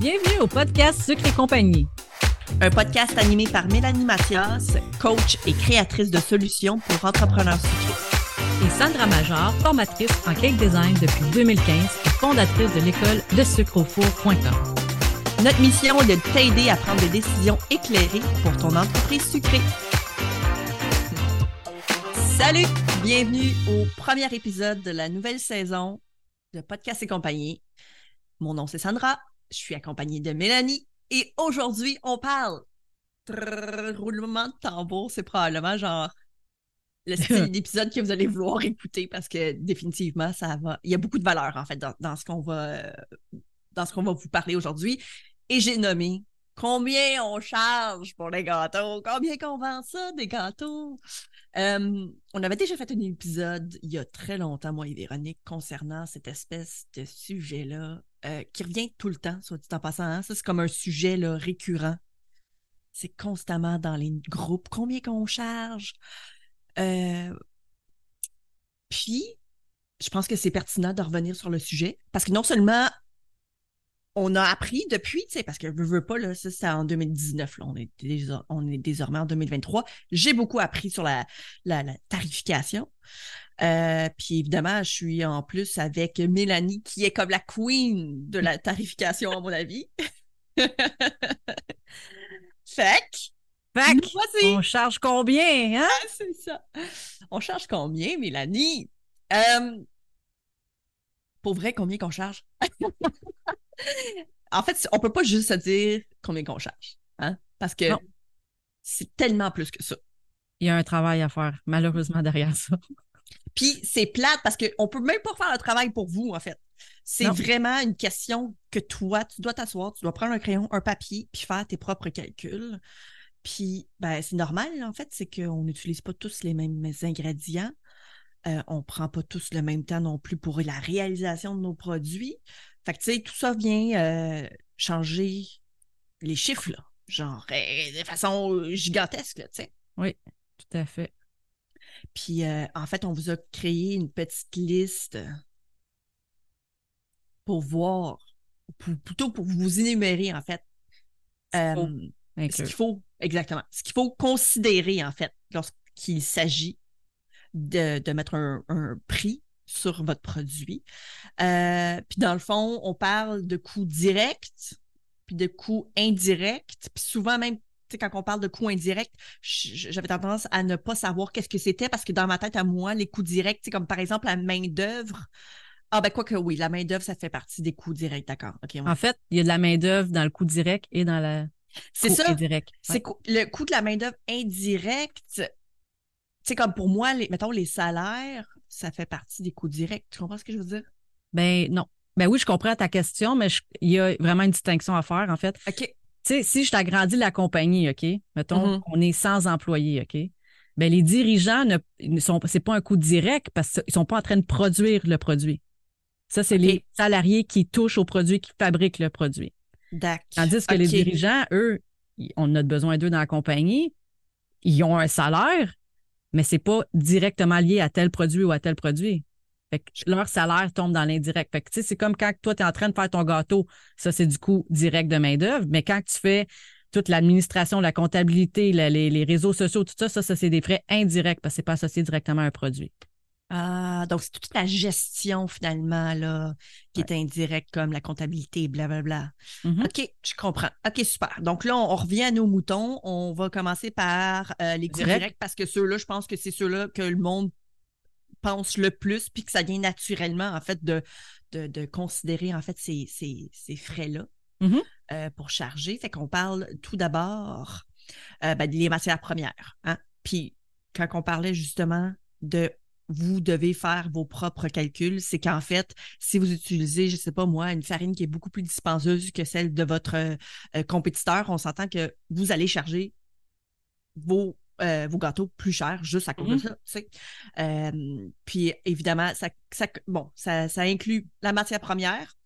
Bienvenue au podcast Sucre et compagnie. Un podcast animé par Mélanie Mathias, coach et créatrice de solutions pour entrepreneurs sucrés. Et Sandra Major, formatrice en cake design depuis 2015 et fondatrice de l'école de sucreaufour.com. Notre mission est de t'aider à prendre des décisions éclairées pour ton entreprise sucrée. Salut! Bienvenue au premier épisode de la nouvelle saison de Podcast et compagnie. Mon nom c'est Sandra, je suis accompagnée de Mélanie. Et aujourd'hui on parle. Trrr, roulement de tambour, c'est probablement genre le style d'épisode que vous allez vouloir écouter parce que définitivement ça va. Il y a beaucoup de valeur en fait dans, dans ce qu'on va dans ce qu'on va vous parler aujourd'hui. Et j'ai nommé combien on charge pour les gâteaux, combien qu'on vend ça des gâteaux? Euh, on avait déjà fait un épisode il y a très longtemps, moi et Véronique, concernant cette espèce de sujet-là euh, qui revient tout le temps, soit dit en passant. hein. Ça, c'est comme un sujet récurrent. C'est constamment dans les groupes. Combien qu'on charge? Euh, Puis, je pense que c'est pertinent de revenir sur le sujet parce que non seulement on a appris depuis, tu sais, parce que je veux pas, là, ça c'est en 2019, là, on, est déjà- on est désormais en 2023. J'ai beaucoup appris sur la, la, la tarification. Euh, puis évidemment, je suis en plus avec Mélanie, qui est comme la queen de la tarification, à mon avis. fait que, Fait que, voici. on charge combien, hein? Ah, c'est ça. On charge combien, Mélanie? Euh, pour vrai, combien qu'on charge? en fait, on peut pas juste se dire combien qu'on charge. Hein? Parce que c'est tellement plus que ça. Il y a un travail à faire, malheureusement, derrière ça. Puis c'est plate parce qu'on peut même pas faire le travail pour vous, en fait. C'est vraiment une question que toi, tu dois t'asseoir, tu dois prendre un crayon, un papier, puis faire tes propres calculs. Puis, ben, c'est normal, en fait, c'est qu'on n'utilise pas tous les mêmes ingrédients. Euh, on prend pas tous le même temps non plus pour la réalisation de nos produits. Fait que, tu sais, tout ça vient euh, changer les chiffres, là. Genre, euh, de façon euh, gigantesque, là, tu sais. Oui, tout à fait. Puis, euh, en fait, on vous a créé une petite liste pour voir, pour- plutôt pour vous énumérer, en fait, ce qu'il faut, exactement, ce qu'il faut considérer, en fait, lorsqu'il s'agit de, de mettre un, un prix sur votre produit. Euh, puis, dans le fond, on parle de coûts directs, puis de coûts indirects, puis souvent même, tu sais, quand on parle de coûts indirects, j'avais tendance à ne pas savoir qu'est-ce que c'était parce que dans ma tête à moi, les coûts directs, comme par exemple la main-d'œuvre. Ah, ben, quoi que oui, la main-d'œuvre, ça fait partie des coûts directs, d'accord. On- En fait, il y a de la main-d'œuvre dans le coût direct et dans la c'est coût ça. indirect. C'est Ouais. cou- le coût de la main-d'œuvre indirecte. Tu sais, comme pour moi, les, mettons, les salaires, ça fait partie des coûts directs. Tu comprends ce que je veux dire? Ben non. Ben oui, je comprends ta question, mais je- il y a vraiment une distinction à faire, en fait. OK. Tu sais, si je t'agrandis la compagnie, OK? Mettons, Mhm. on est 100 employés, OK? Ben, les dirigeants ne, ne sont, c'est pas un coût direct parce qu'ils sont pas en train de produire le produit. Ça, c'est les salariés qui touchent au produit, qui fabriquent le produit. D'accord. Tandis que les dirigeants, eux, on a besoin d'eux dans la compagnie. Ils ont un salaire, mais c'est pas directement lié à tel produit ou à tel produit. Fait que leur salaire tombe dans l'indirect. Fait que, tu sais, c'est comme quand toi, tu es en train de faire ton gâteau. Ça, c'est du coût direct de main-d'œuvre. Mais quand tu fais toute l'administration, la comptabilité, la- les, les réseaux sociaux, tout ça, ça, ça c'est des frais indirects parce que c'est pas associé directement à un produit. Ah, donc c'est toute la gestion, finalement, là, qui est indirecte, comme la comptabilité, blablabla. Mhm. OK, je comprends. OK, super. Donc là, on, on revient à nos moutons. On va commencer par euh, les coûts Direct. directs parce que ceux-là, je pense que c'est ceux-là que le monde pense le plus, puis que ça vient naturellement, en fait, de, de, de considérer, en fait, ces, ces, ces frais-là Mhm. euh, pour charger. Fait qu'on parle tout d'abord euh, ben, des matières premières. Hein? Puis quand on parlait justement de vous devez faire vos propres calculs, c'est qu'en fait, si vous utilisez, je sais pas moi, une farine qui est beaucoup plus dispendieuse que celle de votre euh, euh, compétiteur, on s'entend que vous allez charger vos, euh, vos gâteaux plus chers juste à cause de ça. tu sais. Euh, puis évidemment, ça, ça, bon, ça, ça inclut la matière première,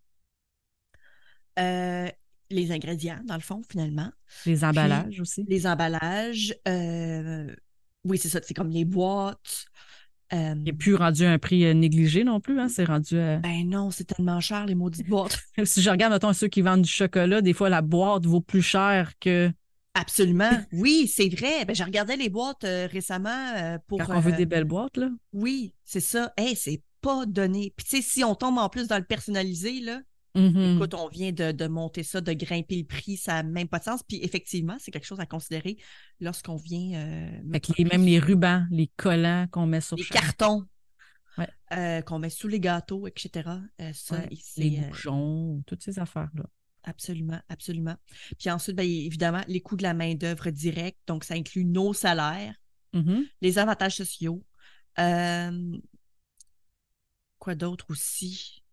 les ingrédients, dans le fond, finalement Les emballages aussi. les emballages. oui, c'est ça. C'est comme les boîtes. Euh, Il n'est plus rendu à un prix euh, négligé non plus. Hein? C'est rendu à... ben non, c'est tellement cher, les maudites boîtes. Si je regarde, mettons, ceux qui vendent du chocolat, des fois, la boîte vaut plus cher que Absolument. Oui, c'est vrai. Ben, je regardais les boîtes euh, récemment euh, pour. quand on veut euh, des belles boîtes. Là. Oui, c'est ça. Hey, c'est pas donné. Puis, tu sais, si on tombe en plus dans le personnalisé, là, Mhm. écoute, on vient de, de monter ça, de grimper le prix, ça n'a même pas de sens. Puis, effectivement, c'est quelque chose à considérer lorsqu'on vient. euh, les- même les rubans, les collants qu'on met sur les chaque- cartons Ouais. euh, qu'on met sous les gâteaux, etc. Euh, ça, Ouais, c'est, les euh, bouchons, toutes ces affaires-là. Absolument, absolument. Puis ensuite, ben, évidemment, les coûts de la main-d'œuvre directe, donc ça inclut nos salaires, Mhm. les avantages sociaux. Euh, Quoi d'autre aussi?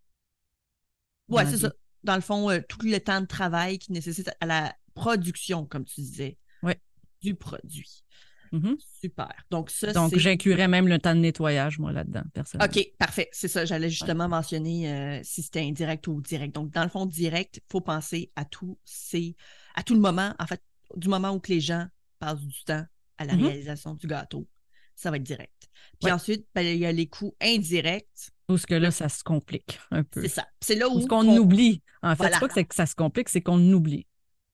Dans c'est ça. Dans le fond, euh, tout le temps de travail qui nécessite à la production, comme tu disais, Ouais. du produit. Mhm. Super. Donc, ça, Donc, j'inclurais même le temps de nettoyage, moi, là-dedans, personnellement. OK, parfait. C'est ça. J'allais justement mentionner euh, si c'était indirect ou direct. Donc, dans le fond, direct, il faut penser à tout, c'est à tout le moment, en fait, du moment où que les gens passent du temps à la Mhm. réalisation du gâteau, ça va être direct. Puis Ouais. ensuite, ben, il y a les coûts indirects. Ou ce que là, ça se complique un peu. C'est ça. C'est là où ce qu'on on- oublie. En fait, Voilà. c'est pas que, que ça se complique, c'est qu'on oublie.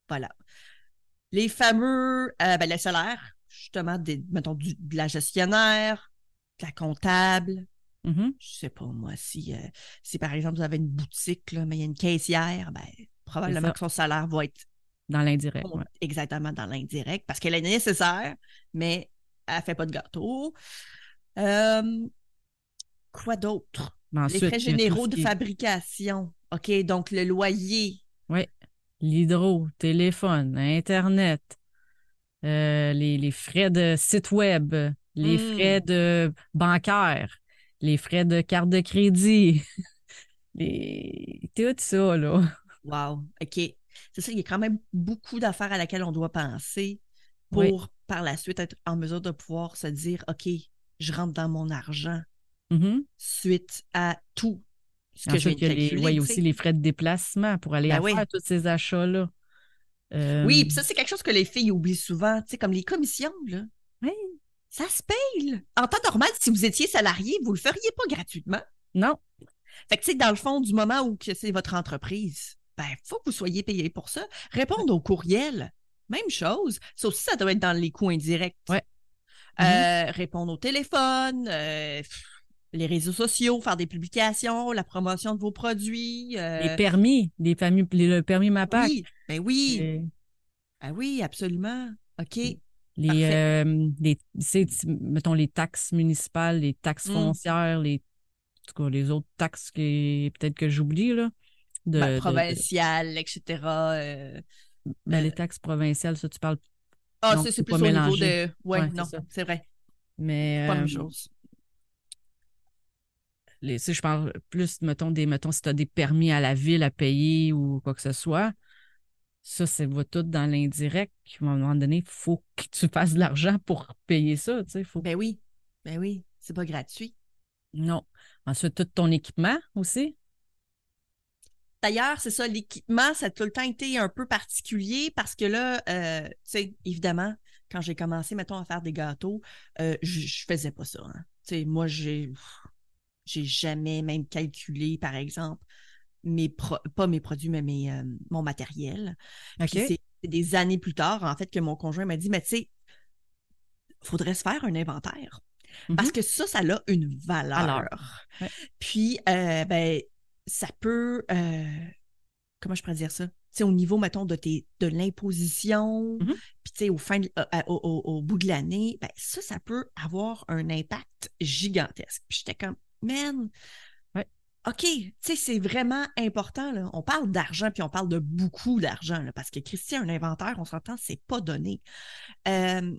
Voilà. Les fameux, euh, ben, les salaires, justement, des, mettons, du- de la gestionnaire, de la comptable, Mhm. je sais pas moi, si, euh, si par exemple vous avez une boutique, là, mais il y a une caissière, ben, probablement que son salaire va être Dans l'indirect. ouais. exactement dans l'indirect parce qu'elle est nécessaire, mais elle fait pas de gâteau. Euh, quoi d'autre? Les frais généraux de fabrication. OK, donc le loyer. L'hydro, téléphone, Internet, euh, les, les frais de site web, les Mm. frais de bancaire, les frais de carte de crédit, les... tout ça, là. Wow, OK. C'est ça, il y a quand même beaucoup d'affaires à laquelle on doit penser pour Oui. par la suite être en mesure de pouvoir se dire OK, je rentre dans mon argent Mhm. suite à tout ce que je viens de les, calculer, ouais, il y a aussi les frais de déplacement pour aller Ben à oui. faire tous ces achats-là. Euh, Oui, puis ça, c'est quelque chose que les filles oublient souvent, tu sais, comme les commissions, là. Oui. Ça se paye, là. En temps normal, si vous étiez salarié, vous le feriez pas gratuitement. Non, Fait que, tu sais, dans le fond, du moment où c'est votre entreprise, ben, faut que vous soyez payé pour ça. Répondre au courriel, même chose. Ça aussi, ça doit être dans les coûts indirects. Ouais. Euh, Répondre au téléphone, euh, pff, les réseaux sociaux, faire des publications, la promotion de vos produits. euh, les permis, les familles, les- le permis MAPAC. oui, ben oui, euh, ah oui, absolument. OK. Les, euh, les, tu- mettons, les taxes municipales, les taxes Mm. foncières, les, en tout cas, les autres taxes qui peut-être que j'oublie, là. De, Ben, de- de- provincial, etc. euh, ben, euh, les taxes provinciales, ça, tu parles. Ah, Non, ça, c'est plus au niveau de. Ouais, Ouais, non, c'est vrai. Mais, Pas la euh, même chose. Les, si je parle plus, mettons, des, mettons, si tu as des permis à la ville à payer ou quoi que ce soit, ça, ça va tout dans l'indirect. À un moment donné, il faut que tu fasses de l'argent pour payer ça, tu sais. Faut... Ben oui. Ben oui. C'est pas gratuit. Non. Ensuite, tout ton équipement aussi. D'ailleurs, c'est ça, l'équipement, ça a tout le temps été un peu particulier parce que là, euh, tu sais, évidemment, quand j'ai commencé, mettons, à faire des gâteaux, euh, je, je faisais pas ça. hein. Tu sais, moi, j'ai j'ai jamais même calculé, par exemple, mes pro- pas mes produits, mais mes, euh, mon matériel. Puis c'est des années plus tard, en fait, que mon conjoint m'a dit, mais tu sais, faudrait se faire un inventaire. Parce Mhm. que ça, ça a une valeur. Ouais. Puis, euh, ben, ça peut. euh, comment je pourrais dire ça? Au niveau, mettons, de, tes, de l'imposition, Mhm. puis tu sais, au, fin de- au- au bout de l'année, ben, ça, ça peut avoir un impact gigantesque. Puis j'étais comme, man, Ouais. OK, tu sais, c'est vraiment important. Là. On parle d'argent, puis on parle de beaucoup d'argent, parce que Christian, un inventaire, on s'entend, c'est pas donné. Euh,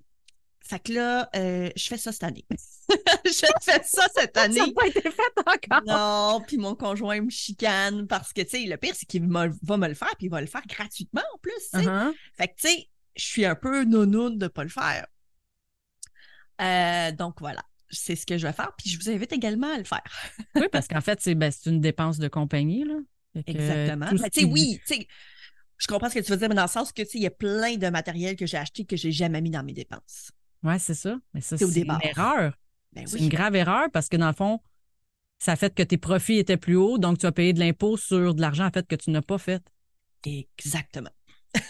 fait que là, euh, je fais ça cette année. je fais ça cette Ça année. n'a pas été fait encore. Non, puis mon conjoint me chicane parce que, tu sais, le pire, c'est qu'il va me le faire, puis il va le faire gratuitement en plus. Uh-huh. Fait que, tu sais, je suis un peu nounoune de pas le faire. Euh, donc, voilà. C'est ce que je vais faire, puis je vous invite également à le faire. Oui, parce qu'en fait, c'est ben, une dépense de compagnie. Là. Exactement. tu sais, qui- oui, tu sais, je comprends ce que tu veux dire, mais dans le sens que, tu sais, il y a plein de matériel que j'ai acheté que j'ai jamais mis dans mes dépenses. Ouais, c'est ça. Mais ça, C'est une erreur. Ben C'est oui. une grave erreur parce que dans le fond, ça fait que tes profits étaient plus hauts, donc tu as payé de l'impôt sur de l'argent en fait que tu n'as pas fait. Exactement.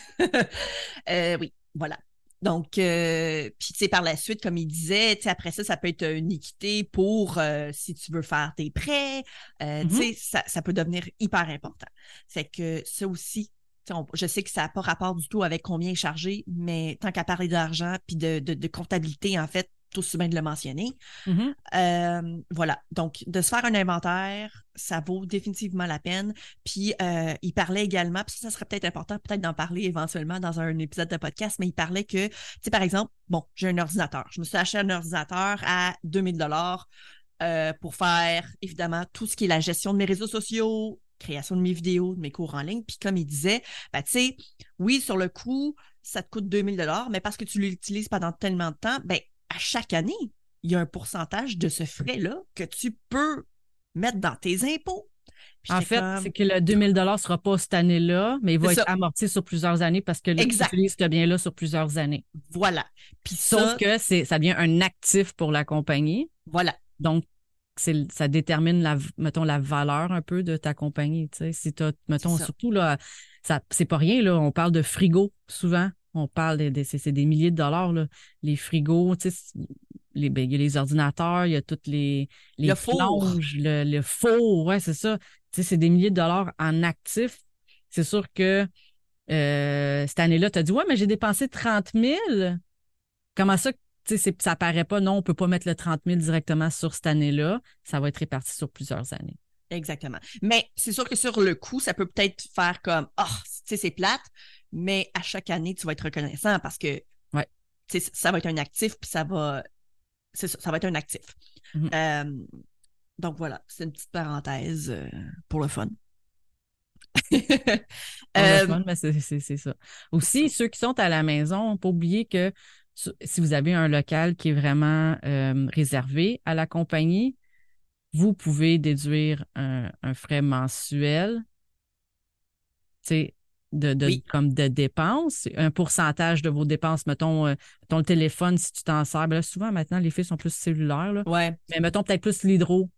Euh, oui, voilà. Donc, euh, puis tu sais, par la suite, comme il disait, tu sais, après ça, ça peut être une équité pour euh, si tu veux faire tes prêts. Euh, Tu sais, ça, ça peut devenir hyper important. Fait que ça aussi, on- je sais que ça n'a pas rapport du tout avec combien est chargé, mais tant qu'à parler d'argent puis de, de, de comptabilité, en fait, aussi bien de le mentionner. Mhm. Euh, voilà. Donc, de se faire un inventaire, ça vaut définitivement la peine. Puis, euh, il parlait également, puis ça, ça serait peut-être important, peut-être d'en parler éventuellement dans un épisode de podcast, mais il parlait que, tu sais, par exemple, bon, j'ai un ordinateur. Je me suis acheté un ordinateur à 2000 dollars euh, pour faire, évidemment, tout ce qui est la gestion de mes réseaux sociaux, création de mes vidéos, de mes cours en ligne. Puis, comme il disait, ben, tu sais, oui, sur le coup, ça te coûte 2000 dollars, mais parce que tu l'utilises pendant tellement de temps, ben, à chaque année, il y a un pourcentage de ce frais-là que tu peux mettre dans tes impôts. Puis En fait, comme, c'est que le 2000 ne sera pas cette année-là, mais il va être ça. amorti sur plusieurs années parce que là, tu utilises ce bien-là sur plusieurs années. voilà. Puis Sauf que c'est, ça devient un actif pour la compagnie. voilà. Donc, c'est, ça détermine la, mettons, la valeur un peu de ta compagnie. Tu sais, si t'as, mettons, surtout là, ça, c'est pas rien, là. On parle de frigo souvent. On parle de, de- c'est, des milliers de dollars, là. Les frigos, tu sais, les, ben, il y a les ordinateurs, il y a toutes les, les Le four. plonges, le, le four, ouais, c'est ça. Tu sais, c'est des milliers de dollars en actifs. C'est sûr que euh, cette année-là, tu as dit, ouais, mais j'ai dépensé 30 000. Comment ça, tu sais, ça paraît pas, non, on peut pas mettre le 30 000 directement sur cette année-là. Ça va être réparti sur plusieurs années. Exactement. Mais c'est sûr que sur le coup, ça peut peut-être faire comme Ah, tu sais, c'est plate, mais à chaque année, tu vas être reconnaissant parce que Ouais. ça va être un actif, puis ça va. Ça, ça va être un actif. Mhm. Euh, donc voilà, c'est une petite parenthèse euh, pour le fun. Euh, mais c'est c'est- c'est ça. Aussi, ceux qui sont à la maison, pas oublier que si vous avez un local qui est vraiment euh, réservé à la compagnie, vous pouvez déduire un, un frais mensuel, tu sais, de, de, Oui. comme de dépenses, un pourcentage de vos dépenses, mettons, euh, ton téléphone, si tu t'en sers. Ben là, souvent, maintenant, les filles sont plus cellulaires, là. ouais, Mais mettons peut-être plus l'hydro.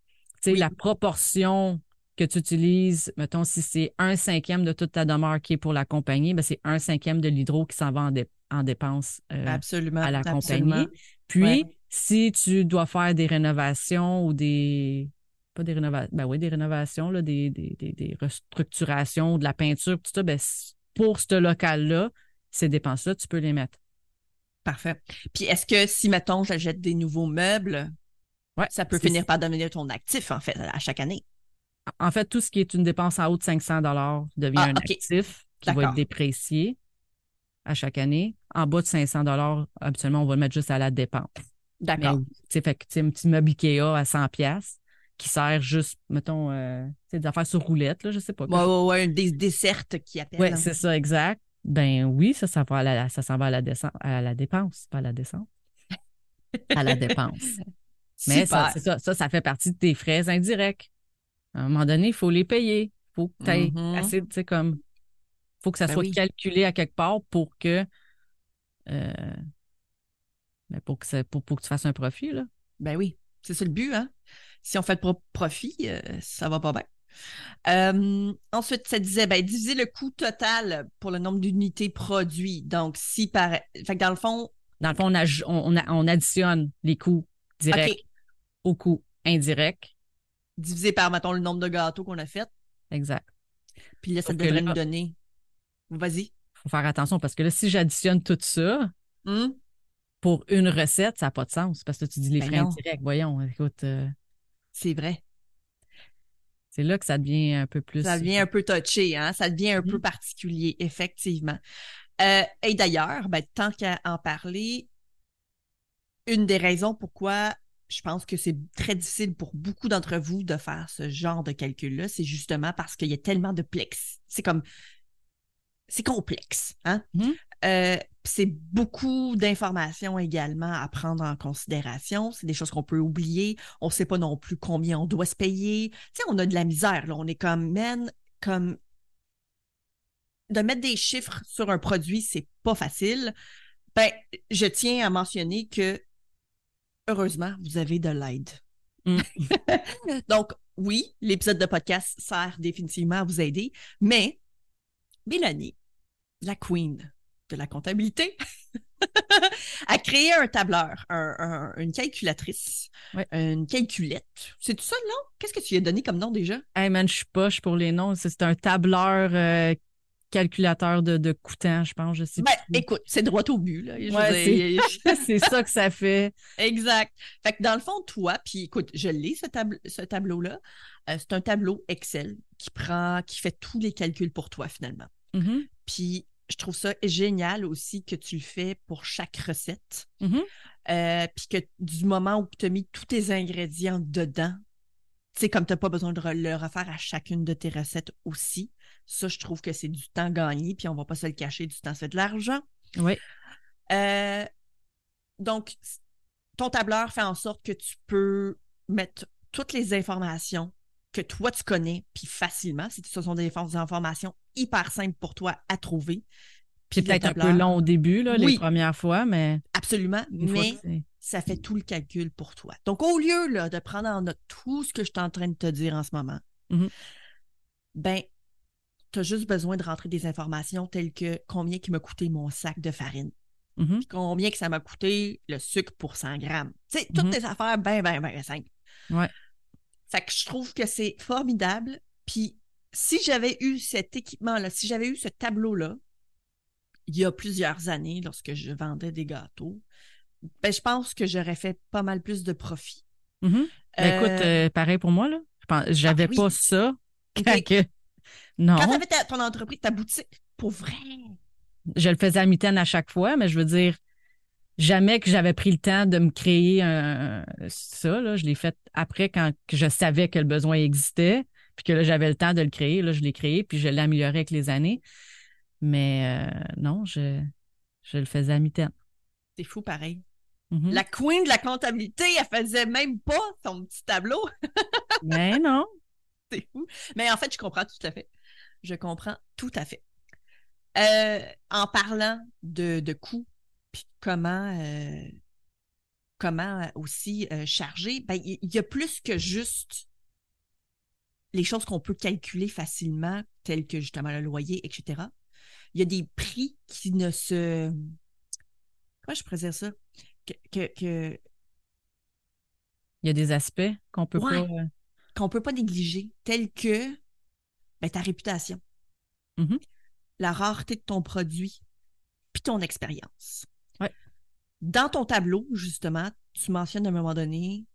Tu sais, Oui. la proportion que tu utilises, mettons, si c'est un cinquième de toute ta demeure qui est pour la compagnie, ben c'est un cinquième de l'hydro qui s'en va en, dé- en dépenses euh, à la absolument. Puis, Ouais. si tu dois faire des rénovations ou des. Pas des rénovations, ben oui, des rénovations, là, des, des, des, des restructurations, de la peinture, tout ça, ben, pour ce local-là, ces dépenses-là, tu peux les mettre. Parfait. Puis est-ce que si, mettons, j'achète des nouveaux meubles, Ouais, ça peut finir par devenir ton actif, en fait, à chaque année? En fait, tout ce qui est une dépense en haut de 500 devient Ah, un actif qui va être déprécié à chaque année. En bas de 500 habituellement, on va le mettre juste à la dépense. D'accord. tu sais, fait que, tu sais, un petit meuble Ikea à 100 pièces qui sert juste, mettons, euh, des affaires sur roulette, là, je sais pas. Ouais, ouais, ouais, des dessertes qui appellent. Ouais, c'est ça, exact. Ben oui, ça, ça va à la, ça s'en va à la, descente, à la dépense, pas à la descente. À la dépense. Mais ça, ça, ça, ça fait partie de tes frais indirects. À un moment donné, il faut les payer. Il faut que tu aies Mhm. assez, tu sais, comme. Faut que ça Ben soit oui. calculé à quelque part pour que. euh, ben, pour, que ça- pour, pour que tu fasses un profit, là. Ben oui, c'est ça le but, hein? Si on fait de pro- profit, euh, ça va pas bien. Euh, ensuite, ça disait ben, diviser le coût total pour le nombre d'unités produites. Donc, si par. Fait que dans le fond, Dans le fond, on, on, on a- on additionne les coûts directs aux coûts indirects. divisé par, mettons, le nombre de gâteaux qu'on a fait, Exact. puis là, ça devrait nous donner. Vas-y. faut faire attention parce que là, si j'additionne tout ça Hum? pour une recette, ça n'a pas de sens parce que tu dis les Ben frais indirects. Voyons, écoute, euh, C'est vrai. c'est là que ça devient un peu plus. Ça devient un peu touché, hein? Ça devient un peu Mhm. particulier, effectivement. Euh, et d'ailleurs, ben, tant qu'à en parler, une des raisons pourquoi je pense que c'est très difficile pour beaucoup d'entre vous de faire ce genre de calcul-là, c'est justement parce qu'il y a tellement de plex. C'est comme. C'est complexe, hein? Mhm. Euh, c'est beaucoup d'informations également à prendre en considération. C'est des choses qu'on peut oublier. On ne sait pas non plus combien on doit se payer. Tu sais, on a de la misère. Là. On est comme, man, comme de mettre des chiffres sur un produit, c'est pas facile. Ben, je tiens à mentionner que heureusement, vous avez de l'aide. Mm. Donc, oui, l'épisode de podcast sert définitivement à vous aider, mais Mélanie, la queen de la comptabilité, a créé un tableur, un- un- une calculatrice, Ouais. une calculette. C'est tout ça le nom? Qu'est-ce que tu lui as donné comme nom déjà? Hey man, je suis poche pour les noms. C'est un tableur euh, calculateur de, de coûtant, je pense. Je sais Ben, plus. écoute, c'est droit au but. Ouais, c'est ça que ça fait. Exact. Fait que dans le fond, toi, puis écoute, je lis ce, tab- ce tableau-là. Euh, c'est un tableau Excel qui prend, qui fait tous les calculs pour toi finalement. Mhm, Puis je trouve ça génial aussi que tu le fais pour chaque recette. mhm. Euh, puis que du moment où tu as mis tous tes ingrédients dedans, tu sais, comme tu n'as pas besoin de le refaire à chacune de tes recettes aussi, ça, je trouve que c'est du temps gagné, puis on va pas se le cacher, du temps, c'est de l'argent. Oui. Euh, donc, ton tableur fait en sorte que tu peux mettre toutes les informations que toi tu connais, puis facilement, si ce sont des infor- des informations hyper simples pour toi à trouver. Puis peut-être un peu long au début, là, Oui. les premières fois, mais Absolument, mais ça fait tout le calcul pour toi. Donc, au lieu là, de prendre en note tout ce que je suis en train de te dire en ce moment, Mhm. ben, tu as juste besoin de rentrer des informations telles que combien qui m'a coûté mon sac de farine, Mhm. puis combien que ça m'a coûté le sucre pour 100 grammes. Tu sais, toutes Mhm. des affaires bien, bien, bien simples. Ouais. Fait que je trouve que c'est formidable. Puis, si j'avais eu cet équipement-là, si j'avais eu ce tableau-là, il y a plusieurs années, lorsque je vendais des gâteaux, ben, je pense que j'aurais fait pas mal plus de profit. Mhm. Ben, Euh, écoute, euh, pareil pour moi, là. J'avais Ah oui. pas ça quand que- Non, Quand tu avais ton entreprise, ta boutique, pour vrai? je le faisais à mi-temps à chaque fois, mais je veux dire, jamais que j'avais pris le temps de me créer un, ça. Là, je l'ai fait après quand je savais que le besoin existait, puis que là, j'avais le temps de le créer. Là, je l'ai créé, puis je l'ai amélioré avec les années. Mais euh, non, je, je le faisais à mi-temps. C'est fou pareil. Mhm. La queen de la comptabilité, elle faisait même pas son petit tableau. Mais non. C'est fou. Mais en fait, je comprends tout à fait. Je comprends tout à fait. Euh, en parlant de, de coûts, comment, euh, comment aussi euh, charger, ben, il y, a plus que juste les choses qu'on peut calculer facilement, telles que justement le loyer, etc. Il y a des prix qui ne se. Comment je pourrais dire ça? Que, que, que- Il y a des aspects qu'on peut Ouais. pas. euh, qu'on peut pas négliger, tels que ben, ta réputation, Mhm. la rareté de ton produit, puis ton expérience. Dans ton tableau, justement, tu mentionnes à un moment donné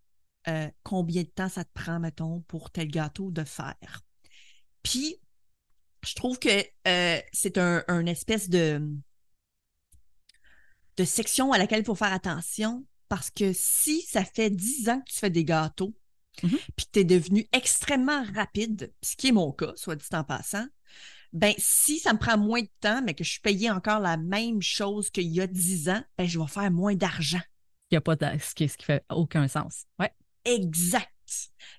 euh, combien de temps ça te prend, mettons, pour tel gâteau de faire. Puis, je trouve que euh, c'est un, un espèce de, de section à laquelle il faut faire attention parce que si ça fait 10 ans que tu fais des gâteaux, Mhm. puis que tu es devenu extrêmement rapide, ce qui est mon cas, soit dit en passant, ben si ça me prend moins de temps, mais que je suis payé encore la même chose qu'il y a 10 ans, ben je vais faire moins d'argent. Il y a pas de, ce qui, ce qui fait aucun sens. Ouais. Exact.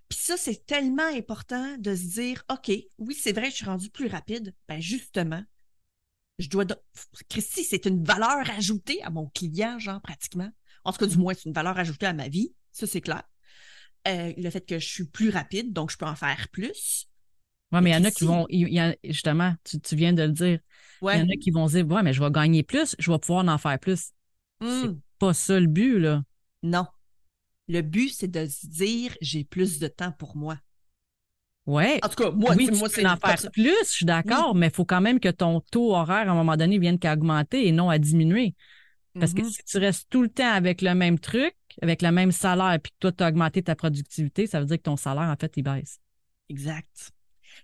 Puis ça, c'est tellement important de se dire, OK, oui, c'est vrai, je suis rendu plus rapide. Ben justement, je dois... do- Christy, c'est une valeur ajoutée à mon client, genre, pratiquement. En tout cas, du moins, c'est une valeur ajoutée à ma vie. Ça, c'est clair. Euh, le fait que je suis plus rapide, donc je peux en faire plus. Ouais, mais il y en a qui vont, y en- justement, tu, tu viens de le dire, il Ouais. y en a qui vont dire, ouais, mais je vais gagner plus, je vais pouvoir en faire plus. Hmm. Pas ça le but, là. Non. Le but, c'est de se dire, j'ai plus de temps pour moi. Ouais. En tout cas, moi, oui, tu moi peux c'est en faire ça. plus, je suis d'accord, mais il faut quand même que ton taux horaire, à un moment donné, vienne qu'à augmenter et non à diminuer. Parce que Mhm. si tu restes tout le temps avec le même truc, avec le même salaire, puis que toi, tu as augmenté ta productivité, ça veut dire que ton salaire, en fait, il baisse. Exact.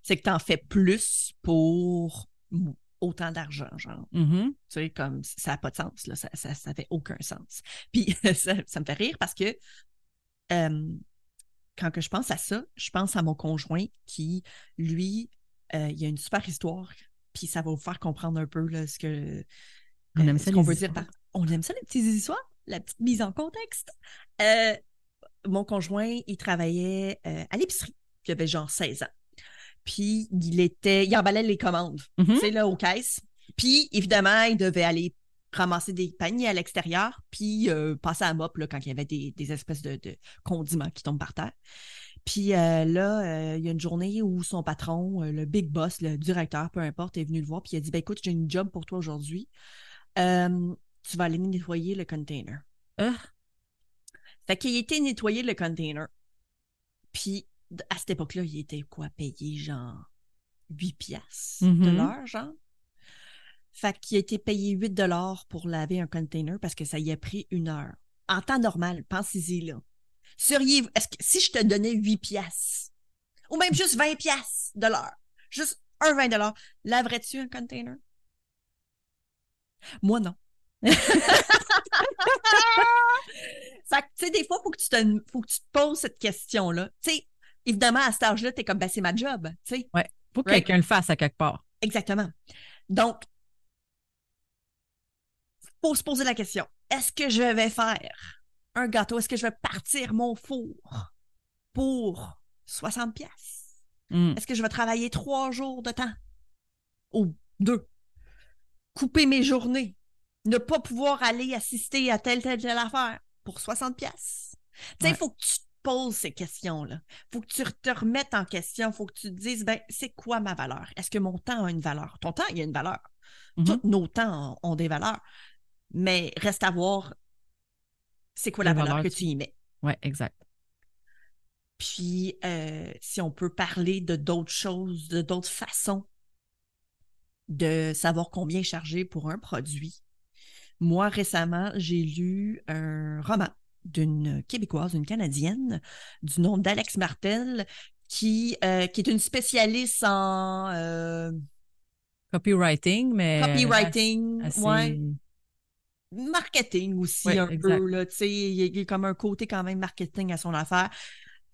C'est que tu en fais plus pour autant d'argent, genre. Mhm. Tu sais, comme ça n'a pas de sens, là. Ça, ça, ça fait aucun sens. Puis ça, ça me fait rire parce que euh, quand que je pense à ça, je pense à mon conjoint qui, lui, euh, il a une super histoire. Puis ça va vous faire comprendre un peu là, ce que On euh, aime ce ça, qu'on veut dire par. On aime ça, les petites histoires, la petite mise en contexte. Euh, mon conjoint, il travaillait à l'épicerie. Puis il avait genre 16 ans. Puis il était. Il emballait les commandes, Mhm. tu sais, là, aux caisses. Puis évidemment, il devait aller ramasser des paniers à l'extérieur, puis euh, passer à mop là, quand il y avait des, des espèces de, de, condiments qui tombent par terre. Puis euh, là, euh, il y a une journée où son patron, le big boss, le directeur, peu importe, est venu le voir, puis il a dit ben, écoute, j'ai une job pour toi aujourd'hui. tu vas aller nettoyer le container. Fait qu'il était nettoyer le container. Puis à cette époque-là, il était quoi payé genre 8 piastres de Mhm. l'heure, genre? Fait qu'il a été payé 8 dollars pour laver un container parce que ça y a pris une heure. En temps normal, pensez-y là. Seriez est-ce que si je te donnais 8 piastres ou même juste 20 piastres de l'heure, juste un 20 dollars, laverais-tu un container? Moi non. fait que, tu sais, des fois, faut que tu te, faut que tu te poses cette question-là. Tu sais, évidemment, à cet âge-là, t'es comme, ben, c'est ma job, tu sais. Faut que Right? quelqu'un le fasse à quelque part. Exactement. Donc, faut se poser la question est-ce que je vais faire un gâteau? Est-ce que je vais partir mon four pour 60 pièces Mm. Est-ce que je vais travailler trois jours de temps? Ou deux? Couper mes journées, ne pas pouvoir aller assister à telle telle telle affaire pour 60 pièces Tu sais, il Ouais. faut que tu poses ces questions-là. faut que tu te remettes en question. faut que tu te dises, ben, c'est quoi ma valeur? Est-ce que mon temps a une valeur? Ton temps, il a une valeur. Mhm. Tous nos temps ont, ont des valeurs. Mais reste à voir, c'est quoi la valeur que tu- y mets. Ouais, exact. Puis, euh, si on peut parler de d'autres choses, de d'autres façons de savoir combien charger pour un produit. Moi, récemment, j'ai lu un roman d'une Québécoise, une Canadienne, du nom d'Alex Martel, qui, euh, qui est une spécialiste en euh, Copywriting, mais. copywriting, assez- ouais, marketing aussi Ouais, un exact. peu. Là, tu sais, il y a- comme un côté quand même marketing à son affaire.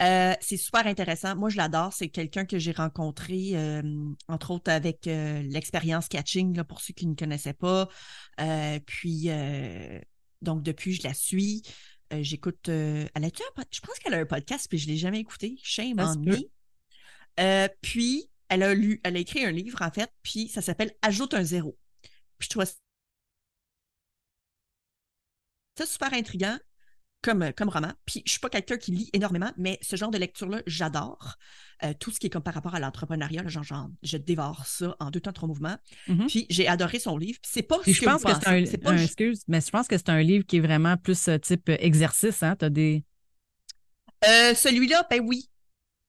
Euh, c'est super intéressant. Moi, je l'adore. C'est quelqu'un que j'ai rencontré, euh, entre autres, avec euh, l'expérience catching, là, pour ceux qui ne connaissaient pas. Puis, donc, depuis, je la suis. Euh, J'écoute. euh, elle a un Je pense qu'elle a un podcast, puis je ne l'ai jamais écouté. Shame on me. Euh, puis, elle a lu, elle a écrit un livre, en fait, puis ça s'appelle Ajoute un zéro. Puis, je trouve ça super intriguant comme, comme roman. Puis je suis pas quelqu'un qui lit énormément, mais ce genre de lecture-là, j'adore. Euh, tout ce qui est comme par rapport à l'entrepreneuriat, genre, genre, je dévore ça en deux temps, trois mouvements. Mhm. Puis j'ai adoré son livre. Puis c'est pas Puis ce je que pense vous que c'est pensez. un, pas un- excuse, mais je pense que c'est un livre qui est vraiment plus euh, type euh, exercice, hein. T'as des. Euh, celui-là, ben oui,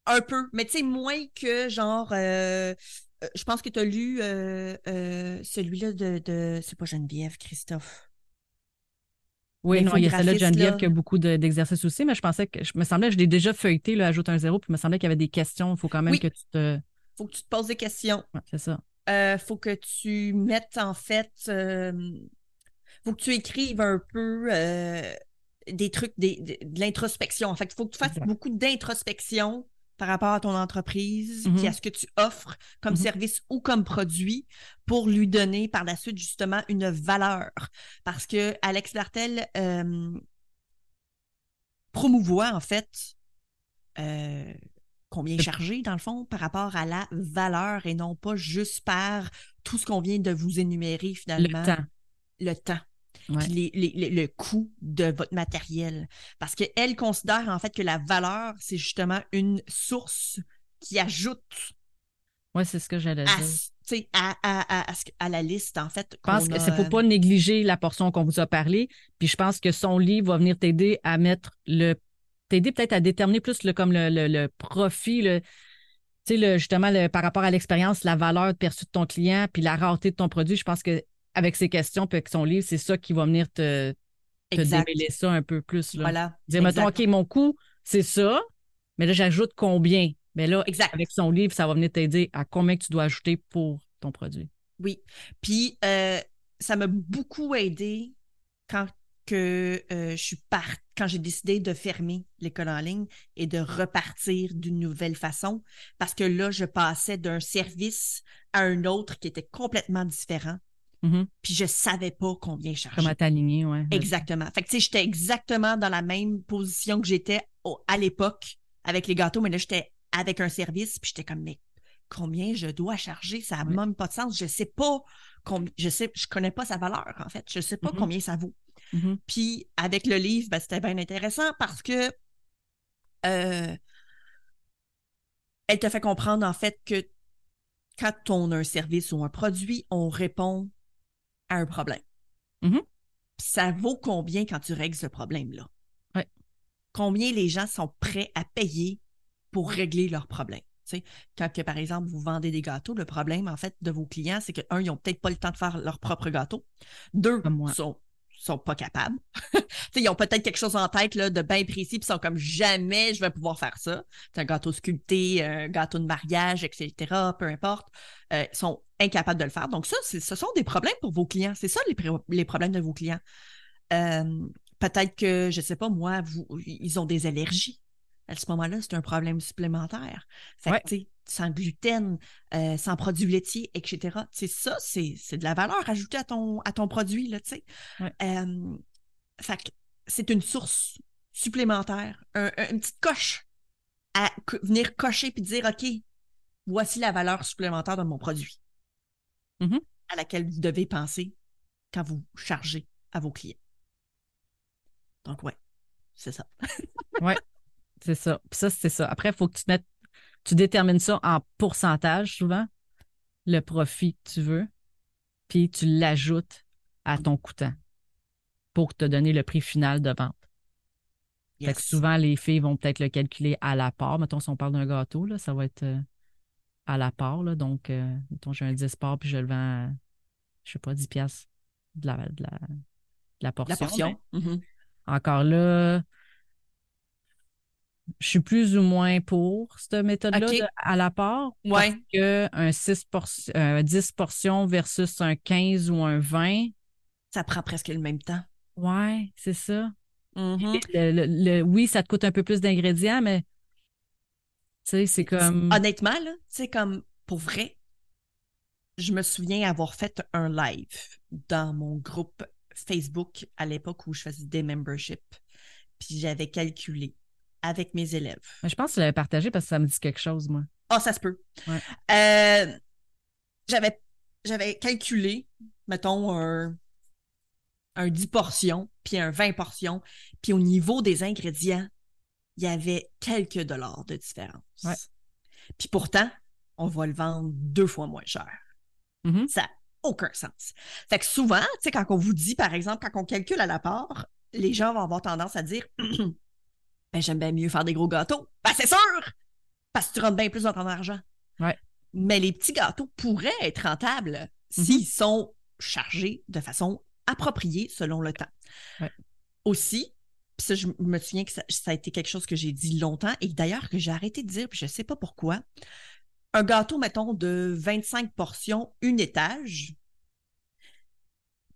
un peu. Mais tu sais, moins que genre. euh, euh, je pense que tu as lu euh, euh, celui-là de, de. C'est pas Geneviève, Christophe? Oui, non, il y a celle-là de Geneviève qui a beaucoup de- d'exercices aussi, mais je pensais que, je me semblait, je l'ai déjà feuilleté, là, ajoute un zéro, puis il me semblait qu'il y avait des questions. Il faut quand même Oui. que tu te. Faut que tu te poses des questions. Ouais, c'est ça. euh, faut que tu mettes en fait, euh, faut que tu écrives un peu euh, des trucs, des, de l'introspection. En fait, il faut que tu fasses Exact. beaucoup d'introspection par rapport à ton entreprise, Mhm. puis à ce que tu offres comme Mhm. service ou comme produit pour lui donner par la suite justement une valeur. Parce que Alex Lartel euh, promouvoit en fait euh, combien charger dans le fond par rapport à la valeur et non pas juste par tout ce qu'on vient de vous énumérer finalement. Le temps. Le temps. Ouais. Puis les- les- les- le coût de votre matériel. Parce qu'elle considère en fait que la valeur, c'est justement une source qui ajoute Ouais, c'est ce que j'allais à, dire. à, à- à- à la liste, en fait. Je pense que c'est faut euh, pas négliger la portion qu'on vous a parlé. Puis je pense que son livre va venir t'aider à mettre le t'aider peut-être à déterminer plus le comme le, le, le profit, le, tu sais, le, justement, le, par rapport à l'expérience, la valeur perçue de ton client, puis la rareté de ton produit. Je pense que avec ces questions, puis avec son livre, c'est ça qui va venir te, te démêler ça un peu plus. Là. Voilà. Dire, mettons. OK, mon coût, c'est ça, mais là, j'ajoute combien? Mais là, Exact. avec son livre, ça va venir t'aider à combien que tu dois ajouter pour ton produit. Oui. Puis euh, ça m'a beaucoup aidé quand que euh, je suis part... quand j'ai décidé de fermer l'école en ligne et de repartir d'une nouvelle façon parce que là je passais d'un service à un autre qui était complètement différent Mhm. puis je savais pas combien charger. Comment t'aligner, ouais. Exactement. Fait que tu sais j'étais exactement dans la même position que j'étais à l'époque avec les gâteaux mais là j'étais avec un service puis j'étais comme mais combien je dois charger? Ça n'a Oui. même pas de sens. Je sais pas combien, je sais, je connais pas sa valeur, en fait. Je sais pas Mhm. combien ça vaut. Mhm. Puis avec le livre, ben, c'était bien intéressant parce que euh, elle te fait comprendre en fait que quand on a un service ou un produit, on répond à un problème. Mhm. Puis ça vaut combien quand tu règles ce problème-là? Ouais. Combien les gens sont prêts à payer pour régler leurs problèmes? Tu sais, quand, que, par exemple, vous vendez des gâteaux, le problème, en fait, de vos clients, c'est que, un, ils n'ont peut-être pas le temps de faire leur propre gâteau. Deux, moi. sont sont pas capables. Ils ont peut-être quelque chose en tête là, de bien précis, puis sont comme jamais je vais pouvoir faire ça. C'est un gâteau sculpté, un gâteau de mariage, etc., peu importe. Euh, ils sont incapables de le faire. Donc, ça, ce sont des problèmes pour vos clients. C'est ça les, problèmes de vos clients. Euh, peut-être que, je sais pas, moi, vous, ils ont des allergies. À ce moment-là, c'est un problème supplémentaire. Fait Ouais. Sans gluten, euh, sans produits laitiers, etc. Sais, ça, c'est c'est de la valeur ajoutée à ton, à ton produit, là, tu sais. Ouais. Euh, fait que c'est une source supplémentaire, un- un- une petite coche à co- venir cocher puis dire, OK, voici la valeur supplémentaire de mon produit Mhm. à laquelle vous devez penser quand vous chargez à vos clients. Donc, ouais, c'est ça. C'est ça. Puis ça, c'est ça. Après, il faut que tu mettes, tu détermines ça en pourcentage souvent, le profit que tu veux, puis tu l'ajoutes à ton coûtant pour te donner le prix final de vente. Fait que souvent, les filles vont peut-être le calculer à la part. Mettons, si on parle d'un gâteau, là, ça va être euh, à la part. Là. Donc, euh, mettons, j'ai un 10 parts, puis je le vends, à, je sais pas, 10 piastres de la, de la, de la portion. La portion. Mhm. Encore là, je suis plus ou moins pour cette méthode-là à la part. Ouais. Parce que un 6 portion- un 10 portions versus un 15 ou un 20, Ça prend presque le même temps. ouais, c'est ça. Mhm. Le- le- le- oui, ça te coûte un peu plus d'ingrédients, mais tu sais, c'est comme. Honnêtement, là, tu sais, comme pour vrai, je me souviens avoir fait un live dans mon groupe Facebook à l'époque où je faisais des memberships. Puis j'avais calculé avec mes élèves. Je pense que tu l'avais partagé parce que ça me dit quelque chose, moi. Ah, ça se peut. Ouais. Euh, j'avais, j'avais calculé, mettons, un, un 10 portions, puis un 20 portions, puis au niveau des ingrédients, il y avait quelques dollars de différence. Ouais. Puis pourtant, on va le vendre deux fois moins cher. Mhm. Ça n'a aucun sens. Fait que souvent, tu sais, quand on vous dit, par exemple, quand on calcule à la part, les gens vont avoir tendance à dire ben, j'aime bien mieux faire des gros gâteaux. Ben, c'est sûr! Parce que tu rentres bien plus dans ton argent. Ouais. Mais les petits gâteaux pourraient être rentables s'ils sont chargés de façon appropriée selon le temps. Ouais. Aussi, puis ça, je me souviens que ça, ça a été quelque chose que j'ai dit longtemps et d'ailleurs que j'ai arrêté de dire, puis je ne sais pas pourquoi. Un gâteau, mettons, de 25 portions, une étage,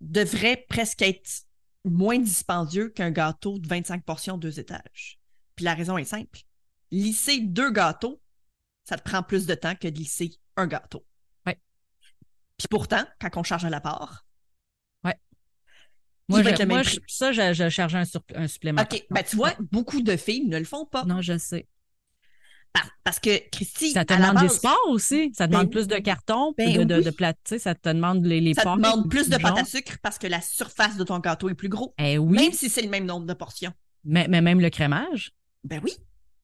devrait presque être moins dispendieux qu'un gâteau de 25 portions, deux étages. Puis la raison est simple. Lisser deux gâteaux, ça te prend plus de temps que de lisser un gâteau. Ouais. Puis pourtant, quand on charge à la part, Moi, je- moi, je- ça, je, je chargeais un, sur- un supplémentaire. OK, ben tu vois, beaucoup de filles ne le font pas. Non, je sais. Par- parce que, Christy, Ça te demande du sport aussi. Ça te Ben demande oui. plus de carton, Ben de, de, oui. de plate, tu sais, ça te demande les, les ça te demande plus de pâte à sucre parce que la surface de ton gâteau est plus gros. Eh oui, Même si c'est le même nombre de portions. mais, mais même le crémage. Ben oui,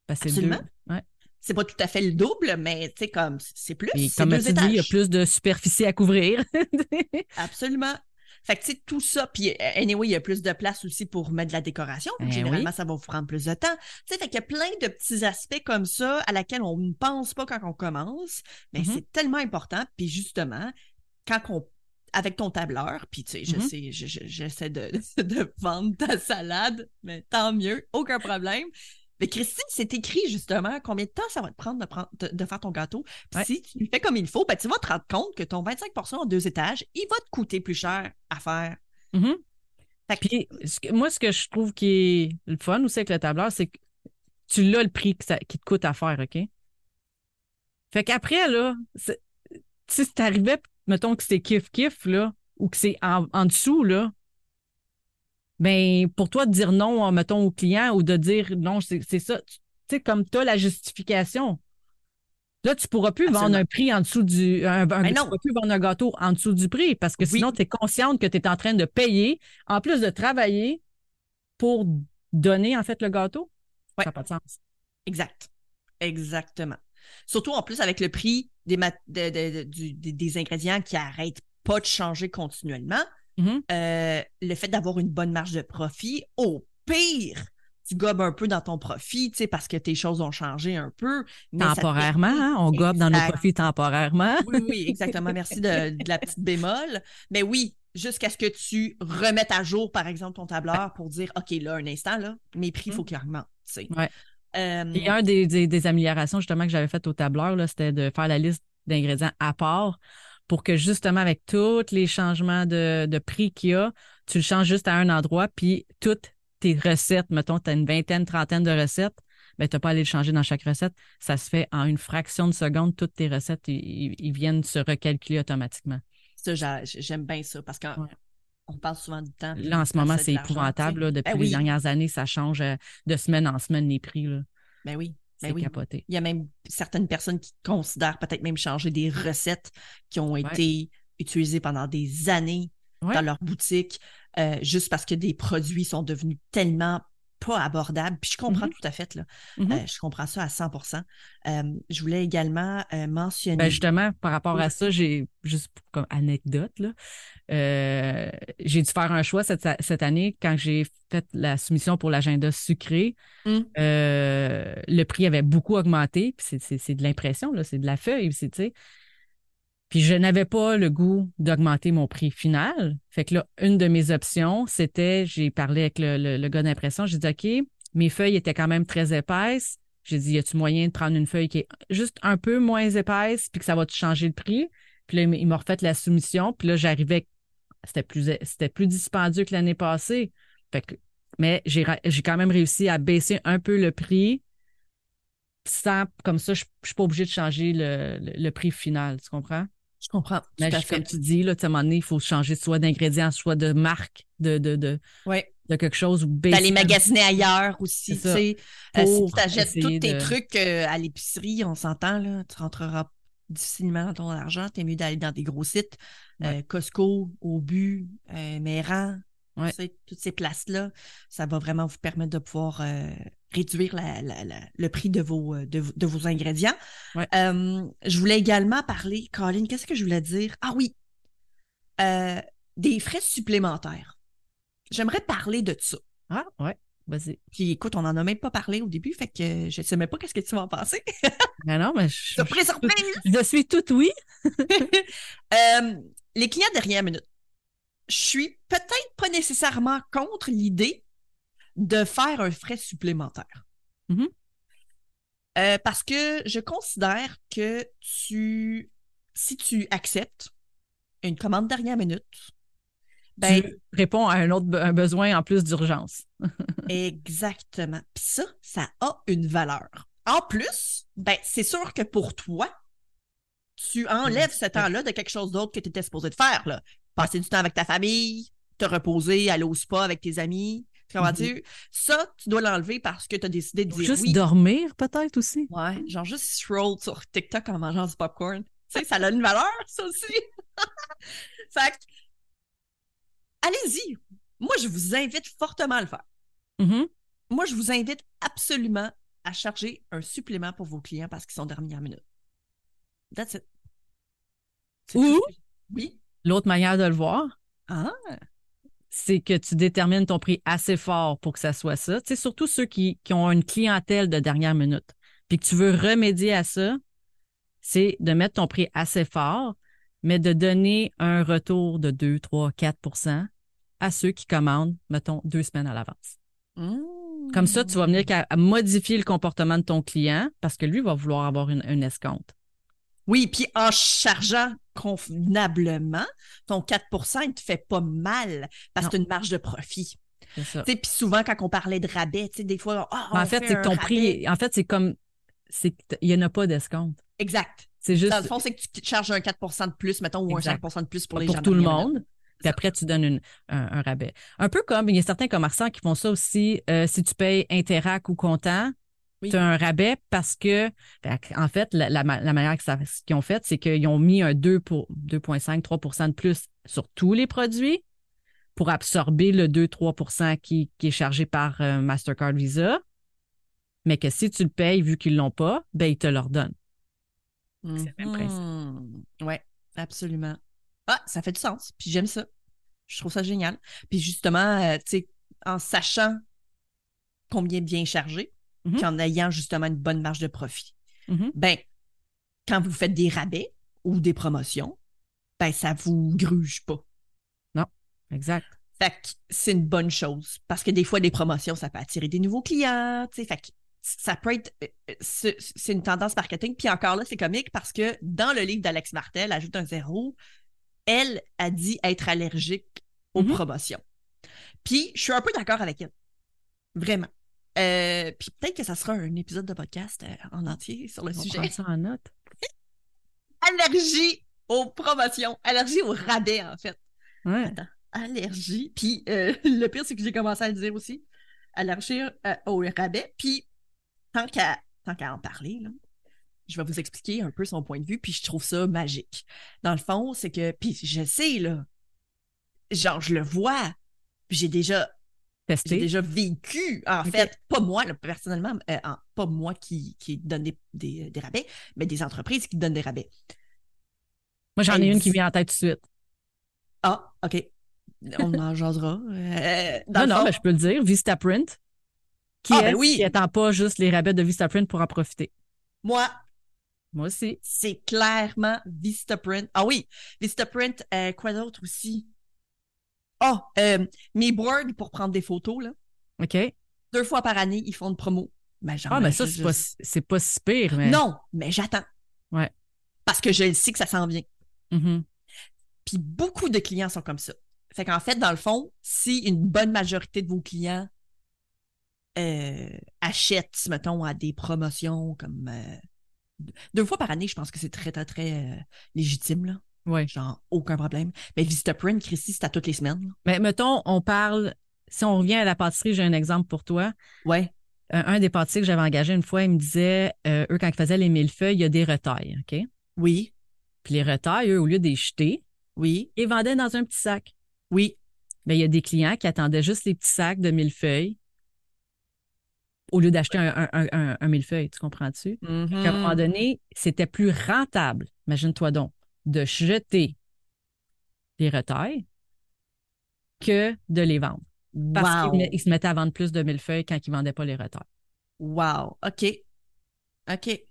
c'est deux. Absolument. Ouais. c'est pas tout à fait le double, mais tu sais, comme c'est plus. Et c'est comme tu dis, il y a plus de superficie à couvrir. Absolument. Fait que, tu sais, tout ça, puis euh, anyway, il y a plus de place aussi pour mettre de la décoration. Eh Généralement, oui. ça va vous prendre plus de temps. Tu sais, fait qu'il y a plein de petits aspects comme ça à laquelle on ne pense pas quand on commence, mais Mhm. c'est tellement important. Puis justement, quand on avec ton tableur, puis tu sais, je Mhm. sais, je- je- j'essaie de, de vendre ta salade, mais tant mieux, aucun problème. Mais Christine, c'est écrit justement combien de temps ça va te prendre de, prendre- de, de faire ton gâteau. Ouais. si tu le fais comme il faut, ben, tu vas te rendre compte que ton 25% en deux étages, il va te coûter plus cher à faire. Mhm. Que- Puis, ce que- moi, ce que je trouve qui est le fun aussi avec le tableur, c'est que tu l'as le prix que ça- qui te coûte à faire, OK? Fait qu'après, là, c'est- si t'arrivais, mettons que c'est kiff-kiff, là, ou que c'est en, en dessous, là, ben, pour toi de dire non, mettons, au client ou de dire non, c'est ça, tu sais, comme t'as la justification. Là, tu ne pourras plus vendre un prix en dessous du. Un, un- Ben tu pourras plus vendre un gâteau en dessous du prix parce que Oui. sinon, tu es consciente que tu es en train de payer, en plus de travailler pour donner, en fait, le gâteau? Ouais. Ça n'a pas de sens. Exact. Exactement. Surtout en plus avec le prix des, mat- de- de- de- du- des, des ingrédients qui n'arrêtent pas de changer continuellement. Mhm. euh, le fait d'avoir une bonne marge de profit, au pire, tu gobes un peu dans ton profit, tu sais, parce que tes choses ont changé un peu. Temporairement, hein, on gobe dans nos profits temporairement. Oui, oui, exactement. Merci de, de la petite bémol. Mais oui, jusqu'à ce que tu remettes à jour, par exemple, ton tableur pour dire, OK, là, un instant, là, mes prix, il faut qu'ils augmentent. tu sais. Ouais. Euh, Et un des, des- des améliorations justement que j'avais faites au tableur, c'était de faire la liste d'ingrédients à part pour que justement avec tous les changements de, de prix qu'il y a, tu le changes juste à un endroit, puis toutes tes recettes, mettons, tu as une vingtaine, trentaine de recettes, ben, tu n'as pas à aller le changer dans chaque recette. Ça se fait en une fraction de seconde. Toutes tes recettes, ils, viennent se recalculer automatiquement. ça, j'a- j'aime bien ça parce qu'on Ouais. on parle souvent du temps. Là, en ce moment, c'est épouvantable. là. Depuis Ben les dernières années, ça change euh, de semaine en semaine les prix. là. Ben oui. C'est Ben oui. capoté. Il y a même certaines personnes qui considèrent peut-être même changer des recettes qui ont été utilisées pendant des années Ouais. dans leur boutique euh, juste parce que des produits sont devenus tellement pas abordables. Puis je comprends Mhm. tout à fait, là. Mhm. Euh, je comprends ça à 100% Euh, Je voulais également euh, mentionner... Ben justement, par rapport à ça, j'ai juste comme anecdote, là, euh, j'ai dû faire un choix cette, cette année quand j'ai fait la soumission pour l'agenda sucré. Mm. Euh, le prix avait beaucoup augmenté. puis c'est- de l'impression, c'est de la feuille. c'est, tu sais. Puis je n'avais pas le goût d'augmenter mon prix final. Fait que là, une de mes options, c'était, j'ai parlé avec le, le, le gars d'impression, j'ai dit, OK, mes feuilles étaient quand même très épaisses. J'ai dit, y a-tu moyen de prendre une feuille qui est juste un peu moins épaisse, puis que ça va te changer le prix? Puis là, il m'a- il m'a refait la soumission, puis là, j'arrivais, c'était plus, c'était plus dispendieux que l'année passée. Fait que, mais j'ai, j'ai quand même réussi à baisser un peu le prix sans, comme ça, je ne suis pas obligée de changer le- le prix final, tu comprends? Je comprends tout Mais à je- comme fait. tu dis, là, tu à un moment donné, il faut changer soit d'ingrédients, soit de marque, de, de, de, Ouais. de quelque chose. D'aller magasiner ailleurs aussi, tu sais. Euh, si tu achètes tous tes de- trucs euh, à l'épicerie, on s'entend, là, tu rentreras difficilement dans ton argent. T'es mieux d'aller dans des gros sites. Ouais. Euh, Costco, Aubu, Méran, Ouais. tu sais, toutes ces places-là, ça va vraiment vous permettre de pouvoir réduire la- la- la- le prix de vos, euh, de, vos- de vos ingrédients. Ouais. Euh, je voulais également parler, Colin, qu'est-ce que je voulais dire? Ah oui, euh, des frais supplémentaires. J'aimerais parler de ça. Ah, ouais, vas-y. Puis écoute, on n'en a même pas parlé au début, fait que je sais même pas qu'est-ce que tu vas en penser. Mais non, mais je, surprise, surprise! je suis toute oui. Euh, les clients dernière minute. Je suis peut-être pas nécessairement contre l'idée de faire un frais supplémentaire. Mhm. Euh, parce que je considère que tu, si tu acceptes une commande dernière minute, ben, tu réponds à un autre un besoin en plus d'urgence. Exactement. Puis ça, ça a une valeur. En plus, ben, c'est sûr que pour toi, tu enlèves ce temps-là de quelque chose d'autre que tu étais supposé de faire. Là. Passer du temps avec ta famille, te reposer, aller au spa avec tes amis. Mhm. Ça, tu dois l'enlever parce que tu as décidé de dire Juste oui. dormir, peut-être aussi. Ouais, genre juste scroll sur TikTok en mangeant du popcorn. Tu sais, ça a une valeur, ça aussi. fait que, allez-y. Moi, je vous invite fortement à le faire. Mhm. Moi, je vous invite absolument à charger un supplément pour vos clients parce qu'ils sont dernière minute. That's it. C'est Ou- Oui. L'autre manière de le voir, Ah, c'est que tu détermines ton prix assez fort pour que ça soit ça. Tu sais, surtout ceux qui, qui ont une clientèle de dernière minute, puis que tu veux remédier à ça, c'est de mettre ton prix assez fort, mais de donner un retour de 2, 3, 4% à ceux qui commandent, mettons, deux semaines à l'avance. Mmh. Comme ça, tu vas venir qu'à- à modifier le comportement de ton client parce que lui va vouloir avoir une, une escompte. Oui, puis en chargeant convenablement, ton 4% il te fait pas mal parce Non. que tu as une marge de profit. Puis souvent, quand on parlait de rabais, tu sais, des fois, ah, Mais en on fait, fait c'est que un ton prix, en fait, c'est comme, c'est qu'il n'y en a pas d'escompte. Exact. C'est juste Dans le fond, c'est que tu charges un 4% de plus, mettons, ou Exact. un 5% de plus pour les pour gens tout le monde. Puis après, tu donnes une- un, un rabais. Un peu comme, il y a certains commerçants qui font ça aussi. euh, si tu payes Interac ou comptant, Oui. un rabais parce que, ben, en fait, la, la ma- la manière qu'ils ont fait, c'est qu'ils ont mis un 2 pour 2,5, 3% de plus sur tous les produits pour absorber le 2-3 qui, qui est chargé par euh, Mastercard Visa. Mais que si tu le payes, vu qu'ils ne l'ont pas, ben, ils te le redonnent. C'est le même principe. Mhm. Ouais, absolument. Ah, ça fait du sens. Puis j'aime ça. Je trouve ça génial. Puis justement, euh, tu sais, en sachant combien bien puis en ayant justement une bonne marge de profit, Mhm. ben, quand vous faites des rabais ou des promotions, ben, ça vous gruge pas. Exact. Fait que c'est une bonne chose. Parce que des fois, des promotions, ça peut attirer des nouveaux clients. Fait que ça peut être. euh, euh, C'est une tendance marketing. Puis encore là, c'est comique parce que dans le livre d'Alex Martel, Ajoute un zéro, elle a dit être allergique aux Mhm. promotions. Puis je suis un peu d'accord avec elle. Vraiment. Euh, puis peut-être que ça sera un épisode de podcast euh, en entier sur le On sujet. prend ça en note. Allergie aux promotions. Allergie aux rabais, en fait. Ouais. Attends, allergie. Puis euh, le pire, c'est que j'ai commencé à le dire aussi. Allergie euh, au rabais. Puis tant qu'à tant qu'à en parler, là, je vais vous expliquer un peu son point de vue. Puis je trouve ça magique. Dans le fond, c'est que. Puis je sais, là. Genre, je le vois. Puis j'ai déjà, j'ai déjà vécu, en fait, pas moi, là, personnellement, euh, pas moi qui, qui donne des, des, des rabais, mais des entreprises qui donnent des rabais. Moi, j'en ai une qui vient en tête tout de suite. Ah, OK. On en jasera. Euh, Non, non, ben, je peux le dire. Vistaprint. Qui Ah, est ben oui. qui attend pas juste les rabais de Vistaprint pour en profiter. Moi, Moi aussi. c'est clairement Vistaprint. Ah oui, Vistaprint, euh, quoi d'autre aussi? Ah, euh, mes boards pour prendre des photos, là. OK. Deux fois par année, ils font une promo. Ben, genre, Ah, mais ça, c'est pas, si- c'est pas si pire, mais. Non, mais j'attends. Ouais. Parce que je le sais que ça s'en vient. Mhm. Puis beaucoup de clients sont comme ça. Fait qu'en fait, dans le fond, si une bonne majorité de vos clients euh, achètent, mettons, à des promotions comme euh, deux fois par année, je pense que c'est très, très, très euh, légitime, là. Ouais. Genre, aucun problème. Mais Vistaprint, Christy, c'est à toutes les semaines. Mais mettons, on parle. Si on revient à la pâtisserie, j'ai un exemple pour toi. Ouais. Un, un des pâtissiers que j'avais engagé une fois, il me disait, euh, eux, quand ils faisaient les millefeuilles, il y a des retailles, OK? Oui. Puis les retailles, eux, au lieu de les jeter, Oui. ils vendaient dans un petit sac. Oui. Ben, il y a des clients qui attendaient juste les petits sacs de millefeuilles au lieu d'acheter un, un, un, un- millefeuille, tu comprends-tu? Puis à un moment donné, c'était plus rentable, imagine-toi donc, de jeter les retailles que de les vendre. Parce Wow. qu'ils se mettaient à vendre plus de millefeuilles quand ils ne vendaient pas les retailles. Wow. OK. OK.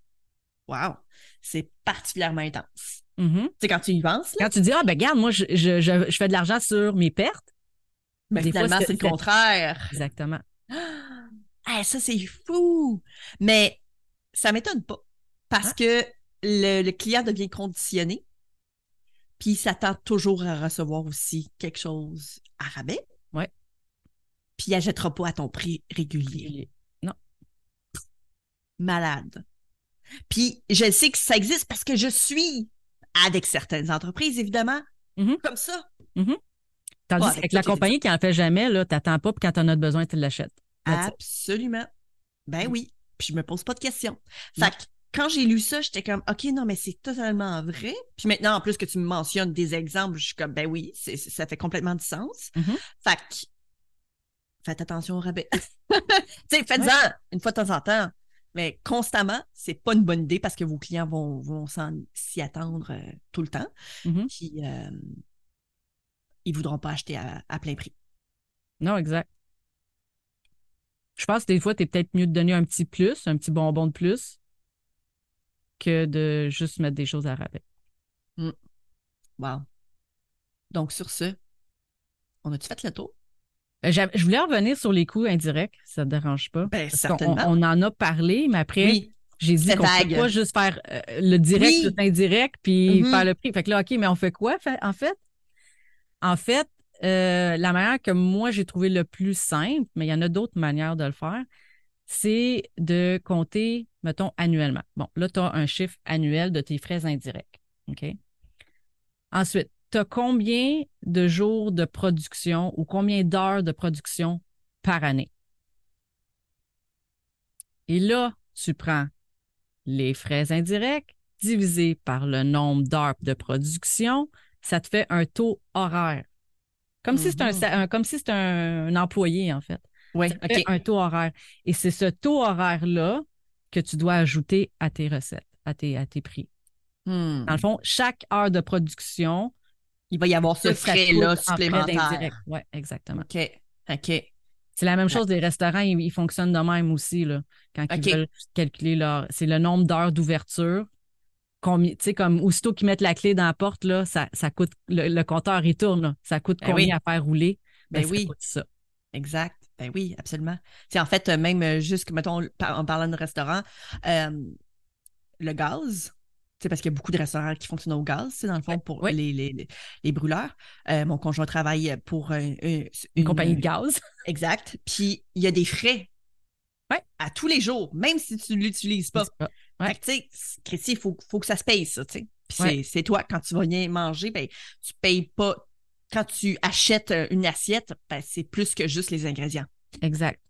Wow. C'est particulièrement intense. Mhm. Tu sais, quand tu y penses, là, Quand tu dis, ah ben regarde, moi, je, je, je, je fais de l'argent sur mes pertes. mais fois, finalement, c'est- le contraire. Exactement. Ah, ça, c'est fou! Mais ça m'étonne pas. Parce Hein? que le, le client devient conditionné, puis il s'attend toujours à recevoir aussi quelque chose à rabais. Ouais. Puis il n'achètera pas à ton prix régulier. Malade. Puis je sais que ça existe parce que je suis avec certaines entreprises, évidemment, Mhm. comme ça. Tandis Pas avec qu'avec la compagnie qui n'en fait jamais, là, t'attends pas, puis quand t'en as besoin, tu l'achètes. Absolument. Ben oui. Puis je me pose pas de questions. Non. Fait que quand j'ai lu ça, j'étais comme, OK, non, mais c'est totalement vrai. Puis maintenant, en plus que tu me mentionnes des exemples, je suis comme, ben oui, c'est- ça fait complètement du sens. Mhm. Fait que, faites attention au rabais. tu sais, faites-en une fois de temps en temps. Mais constamment, c'est pas une bonne idée parce que vos clients vont, vont s'y attendre euh, tout le temps. Mhm. Puis, euh, ils voudront pas acheter à, à plein prix. Non, exact. Je pense que des fois, tu es peut-être mieux de donner un petit plus, un petit bonbon de plus, que de juste mettre des choses à rabais. Wow. Donc, sur ce, on a-tu fait le tour? Euh, Je voulais revenir sur les coûts indirects, ça ne te dérange pas. Ben, certainement. On, en a parlé, mais après, Oui. j'ai dit qu'on ne peut pas juste faire euh, le direct, Oui. l'indirect, puis Mhm. faire le prix. Fait que là, OK, mais on fait quoi en fait? En fait, euh, la manière que moi j'ai trouvé le plus simple, mais il y en a d'autres manières de le faire, c'est de compter, mettons, annuellement. Bon, là, tu as un chiffre annuel de tes frais indirects. OK? Ensuite, tu as combien de jours de production ou combien d'heures de production par année? Et là, tu prends les frais indirects divisé par le nombre d'heures de production, ça te fait un taux horaire. Comme si c'était Mhm. un, un- comme si un employé, en fait. Oui, OK. un taux horaire. Et c'est ce taux horaire-là que tu dois ajouter à tes recettes, à tes, à tes prix. Hmm. Dans le fond, chaque heure de production, Il va y avoir ce frais-là supplémentaire. Oui, exactement. OK. OK. C'est la même chose des restaurants, ils, ils fonctionnent de même aussi, là, quand ils veulent calculer leur. C'est le nombre d'heures d'ouverture. Combien, tu sais, comme aussitôt qu'ils mettent la clé dans la porte, là, ça, ça coûte. Le, le compteur, il tourne, là. Ça coûte Ben combien oui. à faire rouler? Ben ça oui. coûte ça. Exact. Ben oui, absolument. En fait, même euh, juste, mettons, en parlant de restaurant, euh, le gaz, parce qu'il y a beaucoup de restaurants qui fonctionnent au gaz, c'est dans le fond, pour oui. les, les, les- brûleurs. Euh, mon conjoint travaille pour une, Une compagnie de gaz. Exact. Puis, il y a des frais. Ouais. À tous les jours, même si tu ne l'utilises pas. Ouais. Tu sais, il faut, faut que ça se paye, ça, tu sais. Puis Ouais. c'est- c'est toi, quand tu vas venir manger, ben, tu payes pas. Quand tu achètes euh, une assiette, ben, c'est plus que juste les ingrédients. Exact.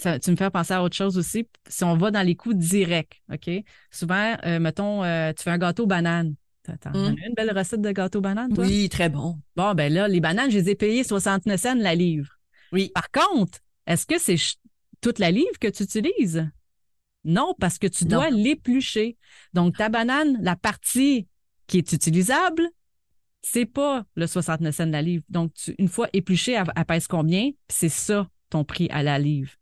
Ça- tu me fais penser à autre chose aussi. Si on va dans les coûts directs, OK? Souvent, euh, mettons, euh, tu fais un gâteau banane. T'en Mm. as une belle recette de gâteau banane, toi? Oui, très bon. Bon, ben là, les bananes, je les ai payées 69 cents la livre. Oui. Par contre, est-ce que c'est toute la livre que tu utilises? Non, parce que tu dois l'éplucher. Donc, ta banane, la partie qui est utilisable, c'est pas le 69 cents la livre. Donc, tu- une fois épluchée, elle, elle pèse combien? Puis C'est ça ton prix à la livre.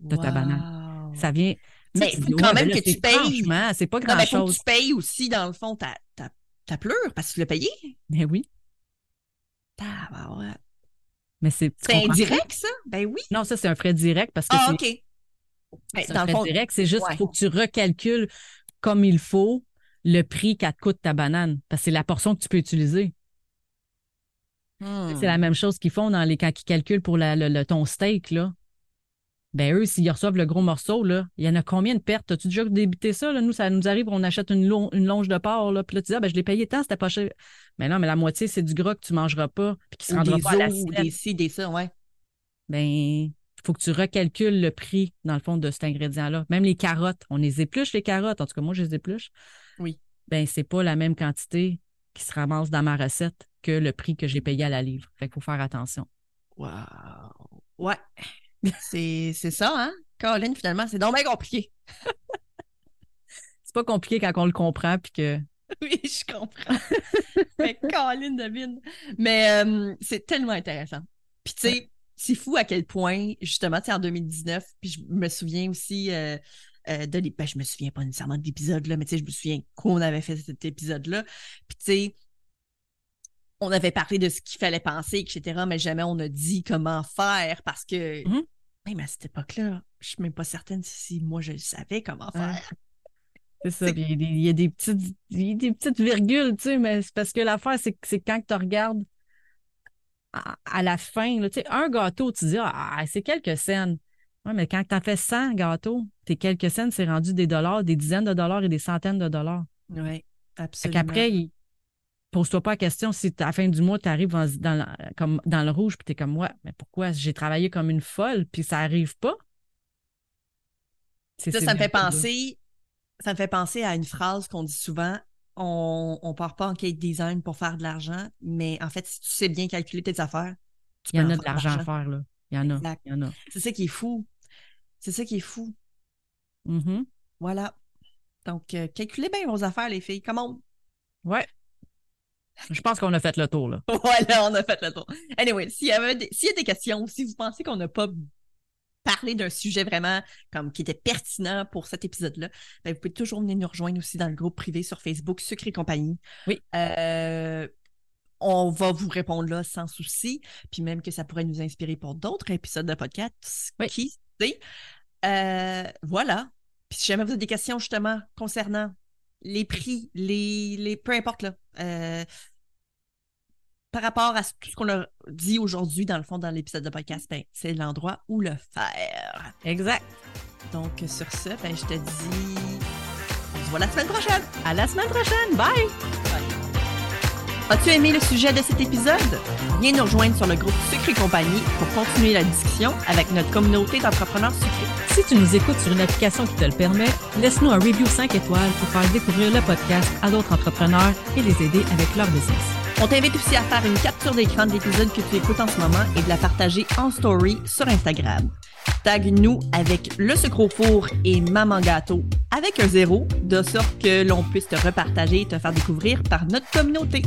De ta banane. Ça vient. Mais il faut quand ouais, même là, que tu payes. C'est pas grand-chose. tu payes aussi, dans le fond, ta, ta, ta pleure, parce que tu l'as payé. Mais oui. Mais c'est. indirect, ça? Ben oui. Non, ça, c'est un frais direct parce que Ah, OK. Ben, C'est un frais fond, direct, c'est juste ouais. qu'il faut que tu recalcules comme il faut le prix qu'elle te coûte ta banane, parce que c'est la portion que tu peux utiliser. Hmm. C'est la même chose qu'ils font dans les quand ils calculent pour la- le, le- ton steak là. Ben eux, s'ils reçoivent le gros morceau là, il y en a combien de pertes? As-tu déjà débité ça là? Nous, ça nous arrive, on achète une, une longe de porc là, puis là tu dis ah, ben je l'ai payé tant, c'était pas cher. Mais non, mais la moitié c'est du gras que tu mangeras pas, puis qui se rendra pas à os, ou l'assiette. des ci, des ça, ouais. Ben il faut que tu recalcules le prix dans le fond de cet ingrédient là. Même les carottes, on les épluche les carottes. En tout cas, moi je les épluche. Oui. ben c'est pas la même quantité qui se ramasse dans ma recette que le prix que j'ai payé à la livre. Fait qu'il faut faire attention. Wow. Ouais. c'est c'est ça, hein? Colin, finalement, c'est donc bien compliqué. C'est pas compliqué quand on le comprend puis que Oui, je comprends. Mais Colin, David. Mais euh, c'est tellement intéressant. Puis, tu sais, c'est fou à quel point, justement, tu sais, en 2019, puis je me souviens aussi euh, euh, de ben, je me souviens pas nécessairement de l'épisode, là, mais tu sais, je me souviens qu'on avait fait cet épisode-là. Puis, tu sais, on avait parlé de ce qu'il fallait penser, etc., mais jamais on a dit comment faire parce que, Mhm. même à cette époque-là, je suis même pas certaine si moi je savais comment Ouais. faire. c'est ça. Il y, a des, il y a des petites il y a des petites virgules, tu sais, mais c'est parce que l'affaire, c'est que c'est quand tu regardes à, à la fin, là, tu sais, un gâteau, tu dis Ah, c'est quelques cents. Ouais, mais quand tu as fait 100 gâteaux, tes quelques cents, c'est rendu des dollars, des dizaines de dollars et des centaines de dollars. Oui, Fait absolument. qu'après, il- pose-toi pas la question si à la fin du mois, tu arrives dans, comme, dans le rouge, puis tu es comme, ouais, mais pourquoi j'ai travaillé comme une folle, puis ça arrive pas? Ça, ça me fait penser, ça me fait penser à une phrase qu'on dit souvent. On ne part pas en cake design pour faire de l'argent, mais en fait, si tu sais bien calculer tes affaires, tu Il y en en a de l'argent à faire, là. Il y en a. C'est ça qui est fou. C'est ça qui est fou. Mhm. Voilà. Donc, euh, calculez bien vos affaires, les filles. Comment Ouais. Je pense qu'on a fait le tour, là. Voilà, on a fait le tour. Anyway, s'il y, avait des- s'il y a des questions ou si vous pensez qu'on n'a pas parlé d'un sujet vraiment comme qui était pertinent pour cet épisode-là, ben, vous pouvez toujours venir nous rejoindre aussi dans le groupe privé sur Facebook, Sucre et compagnie. Oui. Euh, on va vous répondre là sans souci, puis même que ça pourrait nous inspirer pour d'autres épisodes de podcast. Oui. Qui sait? Euh, voilà. Puis si jamais vous avez des questions justement concernant les prix, les, les peu importe là, euh, par rapport à ce- tout ce qu'on a dit aujourd'hui dans le fond dans l'épisode de podcast, ben, c'est l'endroit où le faire. Exact. Donc sur ce, ben, je te dis, on se voit la semaine prochaine. À la semaine prochaine. Bye! As-tu aimé le sujet de cet épisode? Viens nous rejoindre sur le groupe Sucre et compagnie pour continuer la discussion avec notre communauté d'entrepreneurs sucrés. Si tu nous écoutes sur une application qui te le permet, laisse-nous un review 5 étoiles pour faire découvrir le podcast à d'autres entrepreneurs et les aider avec leur business. On t'invite aussi à faire une capture d'écran de l'épisode que tu écoutes en ce moment et de la partager en story sur Instagram. Tag-nous avec le sucre au four et Maman Gâteau avec un zéro, de sorte que l'on puisse te repartager et te faire découvrir par notre communauté.